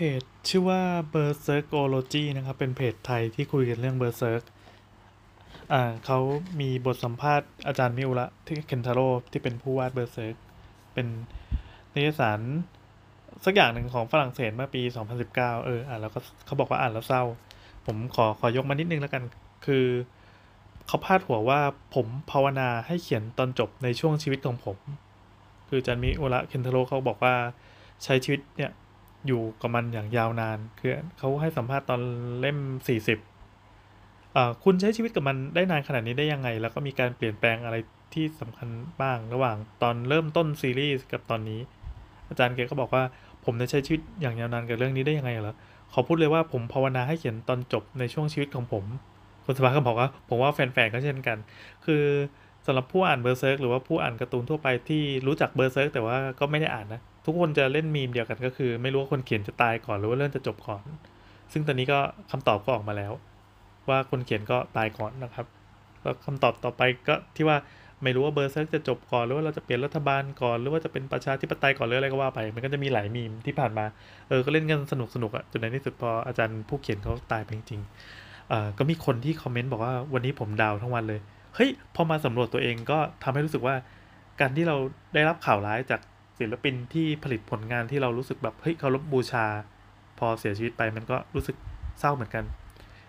เพจชื่อว่า Berserkology นะครับ เป็นเพจไทยที่คุยกันเรื่อง Berserk อ่าเขามีบทสัมภาษณ์อาจารย์มิอุระที่เคนทาโร่ที่เป็นผู้วาด Berserk เป็นนิยสารสักอย่างหนึ่งของฝรั่งเศสเมื่อปี 2019 เอออ่านแล้วก็เขาบอกว่าอ่านแล้วเศร้า ผมขอขอยกมานิดนึงแล้วกัน คือเขาพาดหัวว่าผมภาวนาให้เขียนตอนจบในช่วงชีวิตของผม คืออาจารย์มิอุระเคนทโรเขาบอกว่าใช้ชีวิตเนี่ย อยู่กับมันอย่างยาวนาน คือเขาให้สัมภาษณ์ตอนเล่ม 40อ่าคุณใช้ชีวิตกับมันได้นานขนาดนี้ได้ยังไง แล้วก็มีการเปลี่ยนแปลงอะไรที่สำคัญบ้างระหว่างตอนเริ่มต้นซีรีส์กับตอนนี้ อาจารย์แกก็บอกว่าผมได้ใช้ชีวิตอย่างยาวนานกับเรื่องนี้ได้ยังไงเหรอขอพูดเลยว่าผมภาวนาให้เขียนตอนจบในช่วงชีวิตของผมคุณสภาก็บอกว่าผมว่าแฟนๆก็เช่นกัน คือสำหรับผู้อ่านเบอร์เซิร์กหรือว่าผู้อ่านการ์ตูนทั่วไปที่รู้จักเบอร์เซิร์กแต่ว่าก็ไม่ได้อ่านนะ ทุกคนจะเล่นมีมเดียวกันก็คือ ไม่รู้ว่าคนเขียนจะตายก่อนหรือว่าเรื่องจะจบก่อน ซึ่งตอนนี้ก็คำตอบก็ออกมาแล้ว ว่าคนเขียนก็ตายก่อนนะครับแล้วคำตอบต่อไปก็ที่ว่าไม่รู้ว่าเบอร์เซิร์กจะจบก่อนหรือว่าเราจะเปลี่ยนรัฐบาลก่อนหรือว่าจะเป็นประชาธิปไตยก่อนหรืออะไรก็ว่าไป มันก็จะมีหลายมีมที่ผ่านมาเออก็เล่นกันสนุกสนุกอะจนในที่สุดพออาจารย์ผู้เขียนเขาตายไปจริงๆเอ่อก็มีคนที่คอมเมนต์บอกว่าวันนี้ผมดาวทั้งวันเลยเฮ้ยพอมาสำรวจตัวเองก็ทำให้รู้สึกว่า การที่เราได้รับข่าวร้ายจาก ศิลปินที่ผลิตผลงานที่เรารู้สึกแบบเฮ้ยเคารพบูชา พอเสียชีวิตไปมันก็รู้สึกเศร้าเหมือนกัน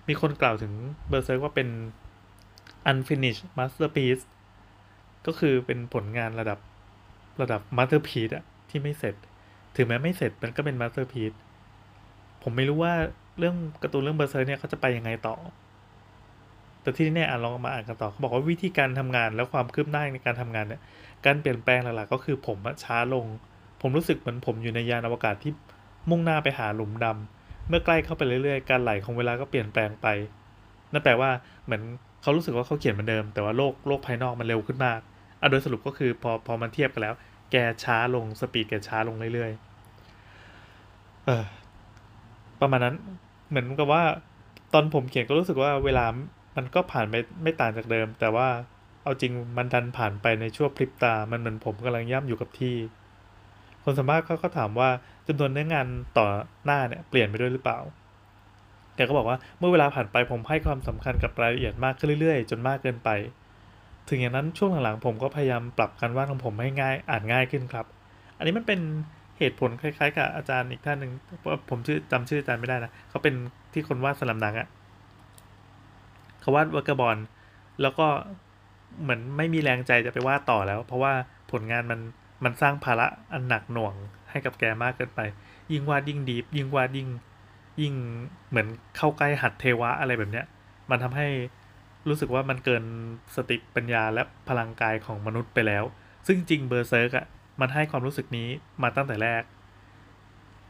มีคนกล่าวถึงเบอร์เซอร์ว่าเป็น unfinished masterpiece ก็คือเป็นผลงานระดับระดับ masterpiece อะที่ไม่เสร็จ ถึงแม้ไม่เสร็จมันก็เป็น masterpiece ผมไม่รู้ว่าเรื่องการ์ตูนเรื่องเบอร์เซอร์เนี่ยเขาจะไปยังไงต่อ แต่ที่นี่อ่านลองมาอ่านกันต่อเขาบอกว่าวิธีการทำงานและความคืบหน้าในการทำงานเนี่ยการเปลี่ยนแปลงหลักๆก็คือผมช้าลง ผมรู้สึกเหมือนผมอยู่ในยานอวกาศที่มุ่งหน้าไปหาหลุมดำเมื่อใกล้เข้าไปเรื่อยๆ การไหลของเวลาก็เปลี่ยนแปลงไปนั่นแปลว่าเหมือนเขารู้สึกว่าเขาเขียนเหมือนเดิม แต่ว่าโลกโลกภายนอกมันเร็วขึ้นมากอะโดยสรุปก็คือพอพอมันเทียบกันแล้ว แกช้าลงสปีดแกช้าลงเรื่อยๆเออประมาณนั้นเหมือนกับว่า ตอนผมเขียนก็รู้สึกว่าเวลา มันก็ผ่านไปไม่ต่างจากเดิม แต่ว่าเอาจริงมันดันผ่านไปในช่วงพริบตา มันเหมือนผมกำลังย่ำอยู่กับที่ คนสมมติเขาก็ถามว่าจำนวนเนื้องานต่อหน้าเนี่ยเปลี่ยนไปด้วยหรือเปล่าแกก็บอกว่าเมื่อเวลาผ่านไปผมให้ความสำคัญกับรายละเอียดมากขึ้นเรื่อยๆ จนมากเกินไป ถึงอย่างนั้นช่วงหลังๆผมก็พยายามปรับการวาดของผมให้ง่ายอ่านง่ายขึ้นครับ อันนี้มันเป็นเหตุผลคล้ายๆ กับอาจารย์อีกท่านหนึ่งผมชื่อจำชื่ออาจารย์ไม่ได้นะเขาเป็นที่คนวาดสลัมดังอะ เขาวาดวักกบอลแล้วก็เหมือนไม่มีแรงใจจะไปวาดต่อแล้ว เพราะว่าผลงานมันมันสร้างภาระอันหนักหน่วงให้กับแกมากเกินไป ยิ่งวาดยิ่งดีฟยิ่งวาดยิ่งยิ่งเหมือนเข้าใกล้หัดเทวะอะไรแบบเนี้ย มันทำให้รู้สึกว่ามันเกินสติปัญญาและพลังกายของมนุษย์ไปแล้ว ซึ่งจริงเบอร์เซิร์กอะมันให้ความรู้สึกนี้มาตั้งแต่แรก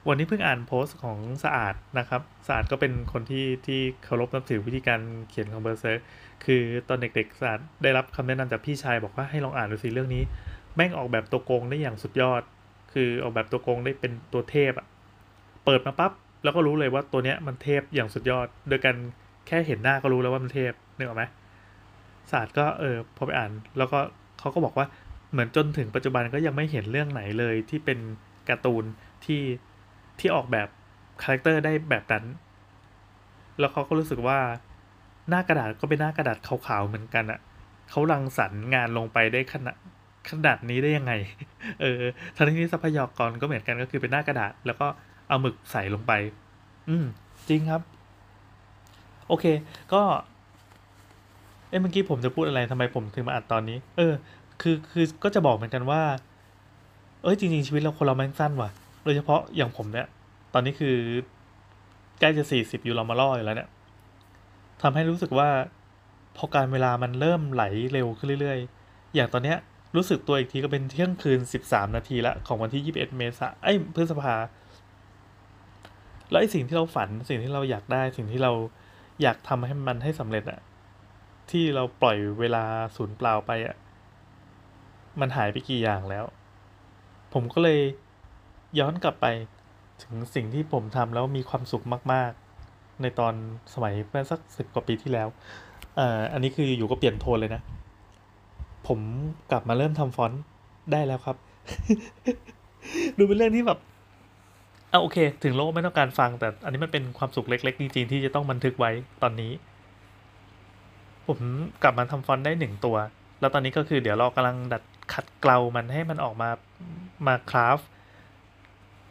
วันนี้เพิ่งอ่านโพสต์ของสะอาดนะครับ สะอาดก็เป็นคนที่ที่เคารพนับถือวิธีการเขียนของเบอร์เซิร์กคือตอนเด็กๆสะอาดได้รับคำแนะนำจากพี่ชายบอกว่าให้ลองอ่านดูสิเรื่องนี้ แม่งออกแบบตัวโกงได้อย่างสุดยอด คือออกแบบตัวโกงได้เป็นตัวเทพอะเปิดมาปั๊บแล้วก็รู้เลยว่าตัวเนี้ยมันเทพอย่างสุดยอด โดยการแค่เห็นหน้าก็รู้แล้วว่ามันเทพนึกออกไหมสะอาดก็เออพอไปอ่าน แล้วก็เขาก็บอกว่าเหมือนจนถึงปัจจุบันก็ยังไม่เห็นเรื่องไหนเลยที่เป็นการ์ตูนที่ ที่ออกแบบ character ได้แบบนั้น แล้วเขาก็รู้สึกว่าหน้ากระดาษก็เป็นหน้ากระดาษขาวๆเหมือนกันอะเขารังสรรค์งานลงไปได้ขนาดขนาดนี้ได้ยังไง เออทั้งที่ทรัพยากรก็เหมือนกันก็คือเป็นหน้ากระดาษ แล้วก็เอาหมึกใส่ลงไป อืม จริงครับ โอเค ก็ เอ้เมื่อกี้ผมจะพูดอะไรทำไมผมถึงมาอัดตอนนี้ เออ คือ คือ ก็จะบอกเหมือนกันว่า เอ้ย จริง ๆ ชีวิตเราคนเราแม่งสั้นว่ะ ดยเฉพาะอย่างผมเนี่ย ตอนนี้คือใกล้จะสี่สิบอยู่เรามาล่ออยู่แล้วเนี่ยทำให้รู้สึกว่าพอการเวลามันเริ่มไหลเร็วขึ้นเรื่อยๆ อย่างตอนเนี้ยรู้สึกตัวอีกทีก็เป็นเที่ยงคืนสิบสามนาทีละของวันที่ยี่สิบเอ็ดเมษาไอ้พฤษภา แล้วไอ้สิ่งที่เราฝันสิ่งที่เราอยากได้สิ่งที่เราอยากทำให้มันให้สำเร็จอะที่เราปล่อยเวลาสูญเปล่าไปอะมันหายไปกี่อย่างแล้ว ผมก็เลย ย้อนกลับไปถึงสิ่งที่ผมทำแล้วมีความสุขมาก ๆ ในตอนสมัยเมื่อสักสิบกว่าปีที่แล้วอ่าอันนี้คืออยู่ก็เปลี่ยนโทนเลยนะ ผมกลับมาเริ่มทำฟอนต์ได้แล้วครับ ดูเป็นเรื่องที่แบบอะโอเค ถึงโลกไม่ต้องการฟัง แต่อันนี้มันเป็นความสุขเล็ก ๆ จริง ๆ ที่จะต้องบันทึกไว้ตอนนี้ ผมกลับมาทำฟอนต์ได้หนึ่งตัว แล้วตอนนี้ก็คือเดี๋ยวเรากำลังดัดขัดเกลามันให้มันออกมามา craft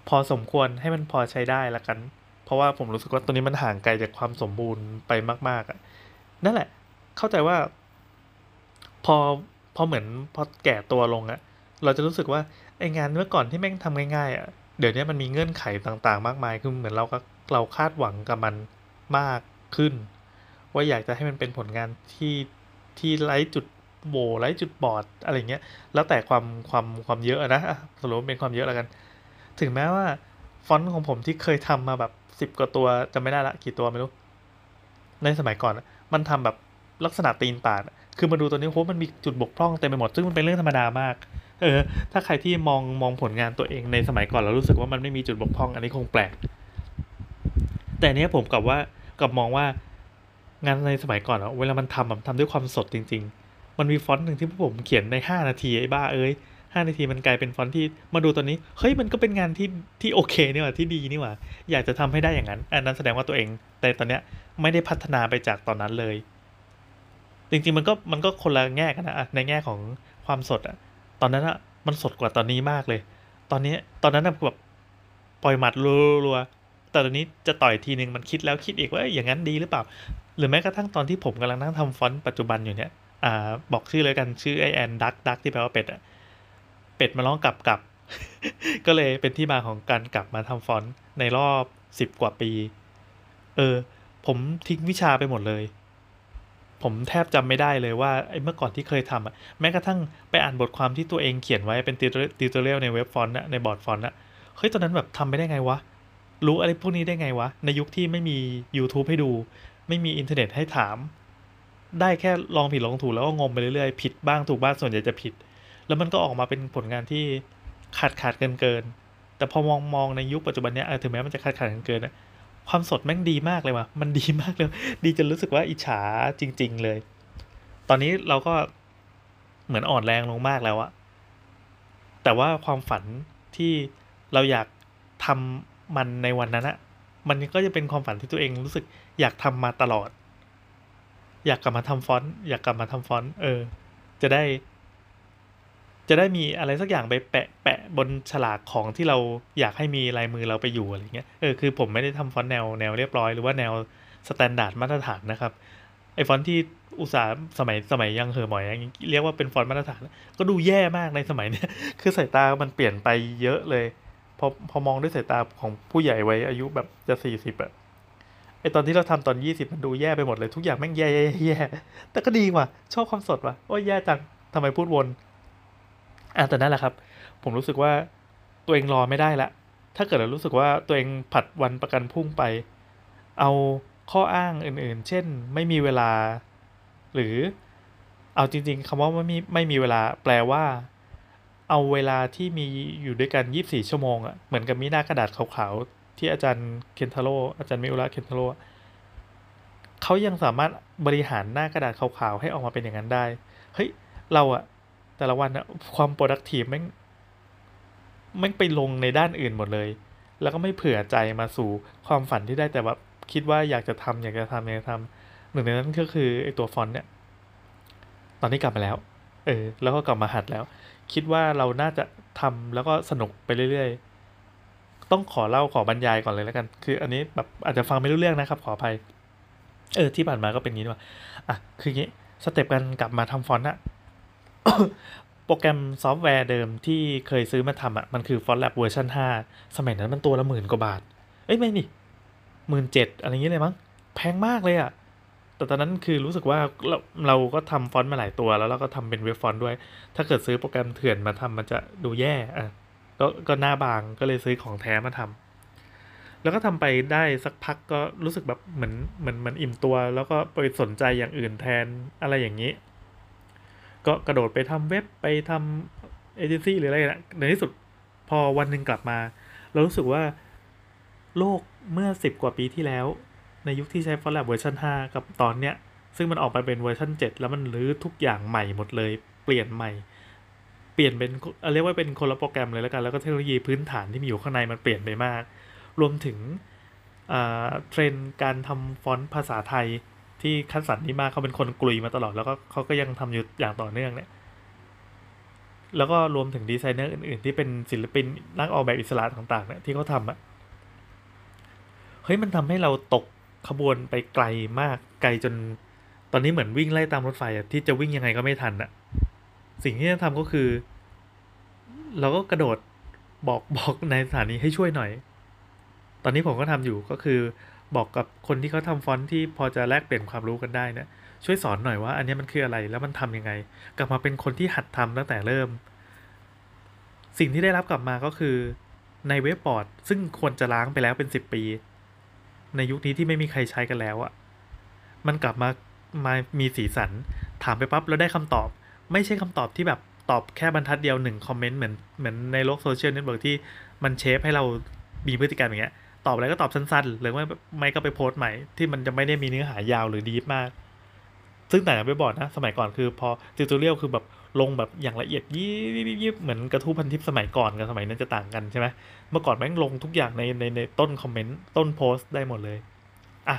พอสมควรให้มันพอใช้ได้ละกัน เพราะว่าผมรู้สึกว่าตัวนี้มันห่างไกลจากความสมบูรณ์ไปมาก ๆอะนั่นแหละ เข้าใจว่า พอพอเหมือนพอแก่ตัวลงอะเราจะรู้สึกว่าไองานเมื่อก่อนที่แม่งทำง่ายๆอะเดี๋ยวนี้มันมีเงื่อนไขต่างๆ มากมายคือเหมือนเราก็เราคาดหวังกับมันมากขึ้น ว่าอยากจะให้มันเป็นผลงานที่ที่ไร้จุดโหว่ไร้จุดบอดอะไรเงี้ย แล้วแต่ความความความเยอะนะสรุปเป็นความเยอะแล้วกัน ถึงแม้ว่า ฟอนต์ของผมที่เคยทำมาแบบสิบกว่าตัวจะไม่ได้ละกี่ตัวไม่รู้ ในสมัยก่อน มันทำแบบลักษณะตีนปาดคือมาดูตัวนี้โหมันมีจุดบกพร่องเต็มไปหมด ซึ่งมันเป็นเรื่องธรรมดามาก เออ ถ้าใครที่มองมองผลงานตัวเองในสมัยก่อนแล้วรู้สึกว่ามันไม่มีจุดบกพร่อง อันนี้คงแปลก แต่เนี้ยผมกลับว่า กลับมองว่างานในสมัยก่อนอะเวลามันทำอะทำด้วยความสดจริง ๆ มันมีฟอนต์หนึ่งที่ผมเขียนในห้านาทีไอ้บ้าเอ้ย ห้านาทีมันกลายเป็นฟอนต์ที่มาดูตัวนี้ เฮ้ยมันก็เป็นงานที่ที่โอเคนี่หว่าที่ดีนี่หว่า อยากจะทำให้ได้อย่างนั้น อันนั้นแสดงว่าตัวเอง แต่ตอนเนี้ยไม่ได้พัฒนาไปจากตอนนั้นเลย จริงๆมันก็มันก็คนละแง่กันนะในแง่ของความสดอะตอนนั้นอะมันสดกว่าตอนนี้มากเลย ตอนนี้ตอนนั้นแบบปล่อยหมัดรัวๆแต่ตอนนี้จะต่อยทีหนึ่งมันคิดแล้วคิดอีกว่าอย่างนั้นดีหรือเปล่า หรือแม้กระทั่งตอนที่ผมกำลังนั่งทำฟอนต์ปัจจุบันอยู่เนี่ยอ่าบอกชื่อเลยกันชื่อไอแอน duck duck ที่แปลว่าเป็ดอะ เป็ดมันร้องก้าบก้าบ ก็เลยเป็นที่มาของการกลับมาทำฟอนต์ในรอบสิบกว่าปี เออ ผมทิ้งวิชาไปหมดเลย ผมแทบจำไม่ได้เลยว่าไอ้เมื่อก่อนที่เคยทำอะแม้กระทั่งไปอ่านบทความที่ตัวเองเขียนไว้เป็นติว tutorial ในเว็บฟอนต์อะในบอร์ดฟอนต์อะเฮ้ยตอนนั้นแบบทำไปได้ไงวะ รู้อะไรพวกนี้ได้ไงวะ ในยุคที่ไม่มี YouTube ให้ดู ไม่มีอินเทอร์เน็ตให้ถาม ได้แค่ลองผิดลองถูกแล้วก็งมไปเรื่อยๆ ผิดบ้างถูกบ้างส่วนใหญ่จะผิด แล้วมันก็ออกมาเป็นผลงานที่ขาดขาดเกินเกิน แต่พอมองมองในยุคปัจจุบันเนี้ยถึงแม้มันจะขาดขาดเกินเกินๆอะความสดแม่งดีมากเลยว่ะ มันดีมากเลย ดีจนรู้สึกว่าอิจฉาจริง ๆ เลย ตอนนี้เราก็เหมือนอ่อนแรงลงมากแล้วอะแต่ว่าความฝันที่เราอยากทำมันในวันนั้นอะมันก็จะเป็นความฝันที่ตัวเองรู้สึกอยากทำมาตลอด อยากกลับมาทำฟอนต์ อยากกลับมาทำฟอนต์ เออ จะได้ จะได้มีอะไรสักอย่างไปแปะแปะบนฉลากของที่เราอยากให้มีลายมือเราไปอยู่อะไรเงี้ยเออคือผมไม่ได้ทำฟอนต์แนวแนวเรียบร้อยหรือว่าแนว standard มาตรฐานนะครับไอฟอนต์ที่อุตสาห์สมัยสมัยยังเหอหมอยย่างเรียกว่าเป็นฟอนต์มาตรฐาน ก็ดูแย่มากในสมัยเนี้ยคือสายตามันเปลี่ยนไปเยอะเลย พอพอมองด้วยสายตาของผู้ใหญ่ไว้อายุแบบจะสี่สิบอะไอตอนที่เราทำตอนยี่สิบมันดูแย่ไปหมดเลยทุกอย่างแม่งแย่แย่แย่แต่ก็ดีว่ะชอบความสดว่ะโอ้ยแย่จังทำไมพูดวน อะแต่นั่นแหละครับ ผมรู้สึกว่าตัวเองรอไม่ได้ละ ถ้าเกิดเรารู้สึกว่าตัวเองผัดวันประกันพรุ่งไป เอาข้ออ้างอื่นๆ เช่น ไม่มีเวลา หรือเอาจริง ๆคำว่าไม่มีไม่มีเวลา แปลว่า เอาเวลาที่มีอยู่ด้วยกัน 24 ชั่วโมงอะเหมือนกับมีหน้ากระดาษขาวๆ ที่อาจารย์เคนทาโร่อาจารย์มิอุระเคนทาโร่เขายังสามารถบริหารหน้ากระดาษขาวๆให้ออกมาเป็นอย่างนั้นได้ เฮ้ย เราอะ แต่ละวันอะความ productive แม่งแม่งไปลงในด้านอื่นหมดเลย แล้วก็ไม่เผื่อใจมาสู่ความฝันที่ได้แต่ว่าคิดว่าอยากจะทำอยากจะทำอยากจะทำหนึ่งในนั้นก็คือไอตัวฟอนต์เนี่ย ตอนนี้กลับมาแล้ว เออ แล้วก็กลับมาหัดแล้ว คิดว่าเราน่าจะทำแล้วก็สนุกไปเรื่อยๆ ต้องขอเล่าขอบรรยายก่อนเลยแล้วกัน คือ อันนี้แบบอาจจะฟังไม่รู้เรื่องนะครับ ขออภัย เออ ที่ผ่านมาก็เป็นงนี้ด้วยอะ คืออย่างนี้ สเต็ปกันกลับมาทำฟอนต์อะ โปรแกรมซอฟต์แวร์เดิมที่เคยซื้อมาทำอะ มันคือ Font Lab เวอร์ชัน5 สมัยนั้นมันตัวละหมื่นกว่าบาท เอ้ย ไม่นี่หมื่นเจ็ดอะไรอย่างเงี้ยเลยมั้ง แพงมากเลยอะ แต่ตอนนั้นคือรู้สึกว่าเราเราก็ทำฟอนต์มาหลายตัวแล้วเราก็ทำเป็นเว็บฟอนต์ด้วย ถ้าเกิดซื้อโปรแกรมเถื่อนมาทำมันจะดูแย่อะก็ก็หน้าบางก็เลยซื้อของแท้มาทำแล้วก็ทำไปได้สักพักก็รู้สึกแบบเหมือนเหมือนเหมือนอิ่มตัว แล้วก็ไปสนใจอย่างอื่นแทนอะไรอย่างนี้ ก็กระโดดไปทำเว็บไปทำเอเจนซี่หรืออะไรนะในที่สุดพอวันหนึ่งกลับมา เรารู้สึกว่าโลกเมื่อสิบกว่าปีที่แล้ว ในยุคที่ใช้ f o n t Lab เวอร์ชัน5 กับตอนเนี้ย ซึ่งมันออกไปเป็นเวอร์ชัน7 แล้วมันรื้อทุกอย่างใหม่หมดเลย เปลี่ยนใหม่ เปลี่ยนเป็นเรียกว่าเป็นคนละโปรแกรมเลยแล้วกัน แล้วก็เทคโนโลยีพื้นฐานที่มีอยู่ข้างในมันเปลี่ยนไปมาก รวมถึงเทรนด์การทำฟอนต์ภาษาไทย ที่คัดสรรดีมากเขาเป็นคนกรุยมาตลอดแล้วก็เขาก็ยังทำอยู่อย่างต่อเนื่องเนี่ย แล้วก็รวมถึงดีไซเนอร์อื่น ๆ ที่เป็นศิลปินนักออกแบบอิสระต่าง ๆ เนี่ยที่เขาทำอะเฮ้ยมันทำให้เราตกขบวนไปไกลมากไกลจน ตอนนี้เหมือนวิ่งไล่ตามรถไฟอะที่จะวิ่งยังไงก็ไม่ทันอะสิ่งที่จะทำก็คือ เราก็กระโดดบอกบอกในสถานีให้ช่วยหน่อย ตอนนี้ผมก็ทำอยู่ก็คือ บอกกับคนที่เขาทำฟอนต์ที่พอจะแลกเปลี่ยนความรู้กันได้เนี่ยช่วยสอนหน่อยว่า อันนี้มันคืออะไรแล้วมันทำยังไง กลับมาเป็นคนที่หัดทำตั้งแต่เริ่ม สิ่งที่ได้รับกลับมาก็คือในเว็บบอร์ด ซึ่งควรจะล้างไปแล้วเป็นสิบปี ในยุคนี้ที่ไม่มีใครใช้กันแล้วอะ่ะมันกลับมามามีสีสัน ถามไปปั๊บแล้วได้คำตอบ ไม่ใช่คำตอบที่แบบตอบแค่บรรทัดเดียวหนึ่งคอมเมนต์เหมือนเหมือนในโลก social network ที่มัน shape ให้เรามีพฤติกรรมอย่างเงี้ย ตอบอะไรก็ตอบสั้นๆ หรือว่าไม่ก็ไปโพสต์ใหม่ที่มันจะไม่ได้มีเนื้อหายาวหรือ deep มาก ซึ่งแต่างไปบอร์ดนะ สมัยก่อนคือพอ tutorial คือแบบลงแบบอย่างละเอียดยิบยิบเหมือนกระทู้พันทิปสมัยก่อนกับสมัยนั้นจะต่างกันใช่ไหมเมื่อก่อนแม่งลงทุกอย่างในในในต้นคอมเมนต์ต้นโพสต์ได้หมดเลยอะ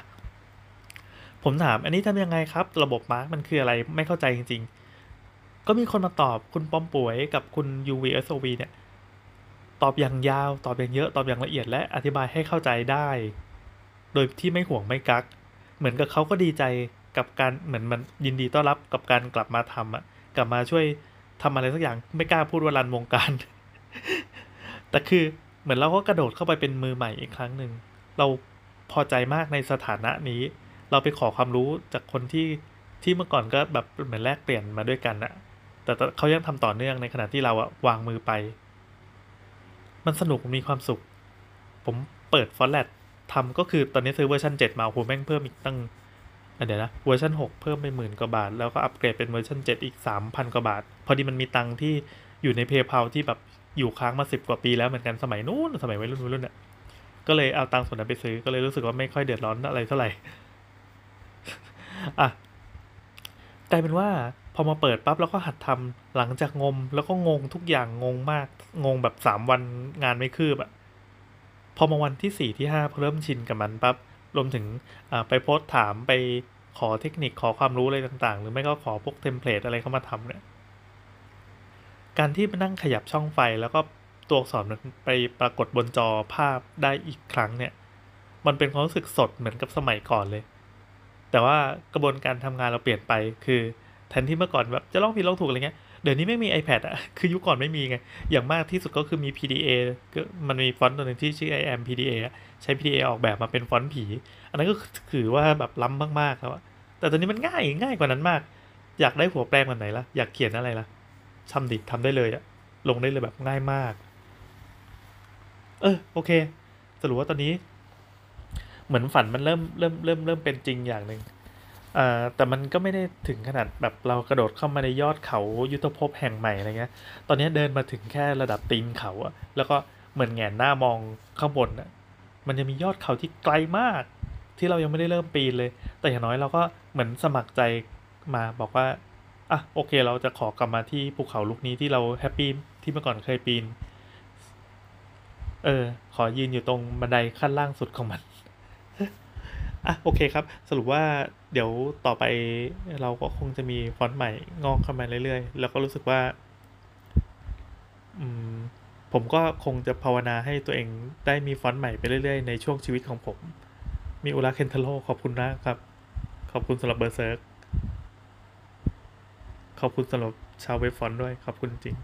ผมถามอันนี้ทำยังไงครับ ระบบมาร์กมันคืออะไรไม่เข้าใจจริง ๆ ก็มีคนมาตอบคุณป้อมป่วยกับคุณ UVSOV เนี่ย ตอบอย่างยาว ตอบอย่างเยอะตอบอย่างละเอียดและอธิบายให้เข้าใจได้ โดยที่ไม่ห่วงไม่กัก เหมือนกับเขาก็ดีใจกับการเหมือนมันยินดีต้อนรับกับการกลับมาทำอะกลับมาช่วยทำอะไรสักอย่างไม่กล้าพูดว่ารันวงการแต่คือเหมือนเราก็กระโดดเข้าไปเป็นมือใหม่อีกครั้งหนึ่งเราพอใจมากในสถานะนี้ เราไปขอความรู้จากคนที่ที่เมื่อก่อนก็แบบเหมือนแลกเปลี่ยนมาด้วยกันอะแต่เขายังทำต่อเนื่องในขณะที่เราอะวางมือไป มันสนุกมีความสุข ผมเปิด Font Lab ทำก็คือตอนนี้ซื้อเวอร์ชัน7 มาโหแม่งเพิ่มอีกตั้งเดี๋ยวนะเวอร์ชัน6 เพิ่มไปหมื่นกว่าบาท แล้วก็อัปเกรดเป็นเวอร์ชัน7 อีก 3,000 กว่าบาท พอดีมันมีตังที่อยู่ใน PayPal ที่แบบอยู่ค้างมา 10 กว่าปีแล้วเหมือนกันสมัยนู้นสมัยวัยรุ่นวัยรุ่นเนี่ยก็เลยเอาตังส่วนนั้นไปซื้อก็เลยรู้สึกว่าไม่ค่อยเดือดร้อนอะไรเท่าไหร่อะกลายเป็นว่าพอมาเปิดปั๊บแล้วก็หัดทำหลังจากงมแล้วก็งงทุกอย่างงงมาก งงแบบสามวันงานไม่คืบอะพอมาวันที่สี่ที่ห้าเริ่มชินกับมันปั๊บรวมถึงไปโพสต์ถามไปขอเทคนิคขอความรู้อะไรต่างๆ หรือไม่ก็ขอพวกเทมเพลตอะไรเข้ามาทำเนี่ยการที่มานั่งขยับช่องไฟแล้วก็ตัวอักษรมันไปปรากฏบนจอภาพได้อีกครั้งเนี่ย มันเป็นความรู้สึกสดเหมือนกับสมัยก่อนเลย แต่ว่ากระบวนการทำงานเราเปลี่ยนไปคือ แทนที่เมื่อก่อนแบบจะลองผิดลองถูกอะไรเงี้ยเดี๋ยวนี้ไม่มี iPad อะคือยุคก่อนไม่มีไง อย่างมากที่สุดก็คือมี PDA ก็มันมีฟอนต์ตัวหนึ่งที่ชื่อ IM PDA ใช้ PDA ออกแบบมาเป็นฟอนต์ผี อันนั้นก็ถือว่าแบบล้ำมากๆแล้วอะแต่ตอนนี้มันง่ายง่ายกว่านั้นมาก อยากได้หัวแปลงวันไหนล่ะอยากเขียนอะไรล่ะทำดิทำได้เลยอะลงได้เลยแบบง่ายมาก เออโอเค สรุปว่าตอนนี้ เหมือนฝันมันเริ่มเริ่มเริ่มเริ่มเป็นจริงอย่างหนึ่ง อ่าแต่มันก็ไม่ได้ถึงขนาดแบบเรากระโดดเข้ามาในยอดเขายุทธภพแห่งใหม่อะไรเงี้ย ตอนนี้เดินมาถึงแค่ระดับตีนเขาอะแล้วก็เหมือนแงนหน้ามองข้างบนอะมันจะมียอดเขาที่ไกลมาก ที่เรายังไม่ได้เริ่มปีนเลย แต่อย่างน้อยเราก็เหมือนสมัครใจมาบอกว่าอะโอเค เราจะขอกลับมาที่ภูเขาลูกนี้ที่เราแฮปปี้ที่เมื่อก่อนเคยปีน เออ ขอยืนอยู่ตรงบันไดขั้นล่างสุดของมันอะโอเคครับ สรุปว่า เดี๋ยวต่อไปเราก็คงจะมีฟอนต์ใหม่งอกเข้ามาเรื่อยๆ แล้วก็รู้สึกว่า อืม ผมก็คงจะภาวนาให้ตัวเองได้มีฟอนต์ใหม่ไปเรื่อยๆ ในช่วงชีวิตของผม มีอุราเคนเทโลขอบคุณนะครับ ขอบคุณสำหรับเบอร์เซิร์กขอบคุณสำหรับชาวเว็บฟอนต์ด้วย ขอบคุณจริง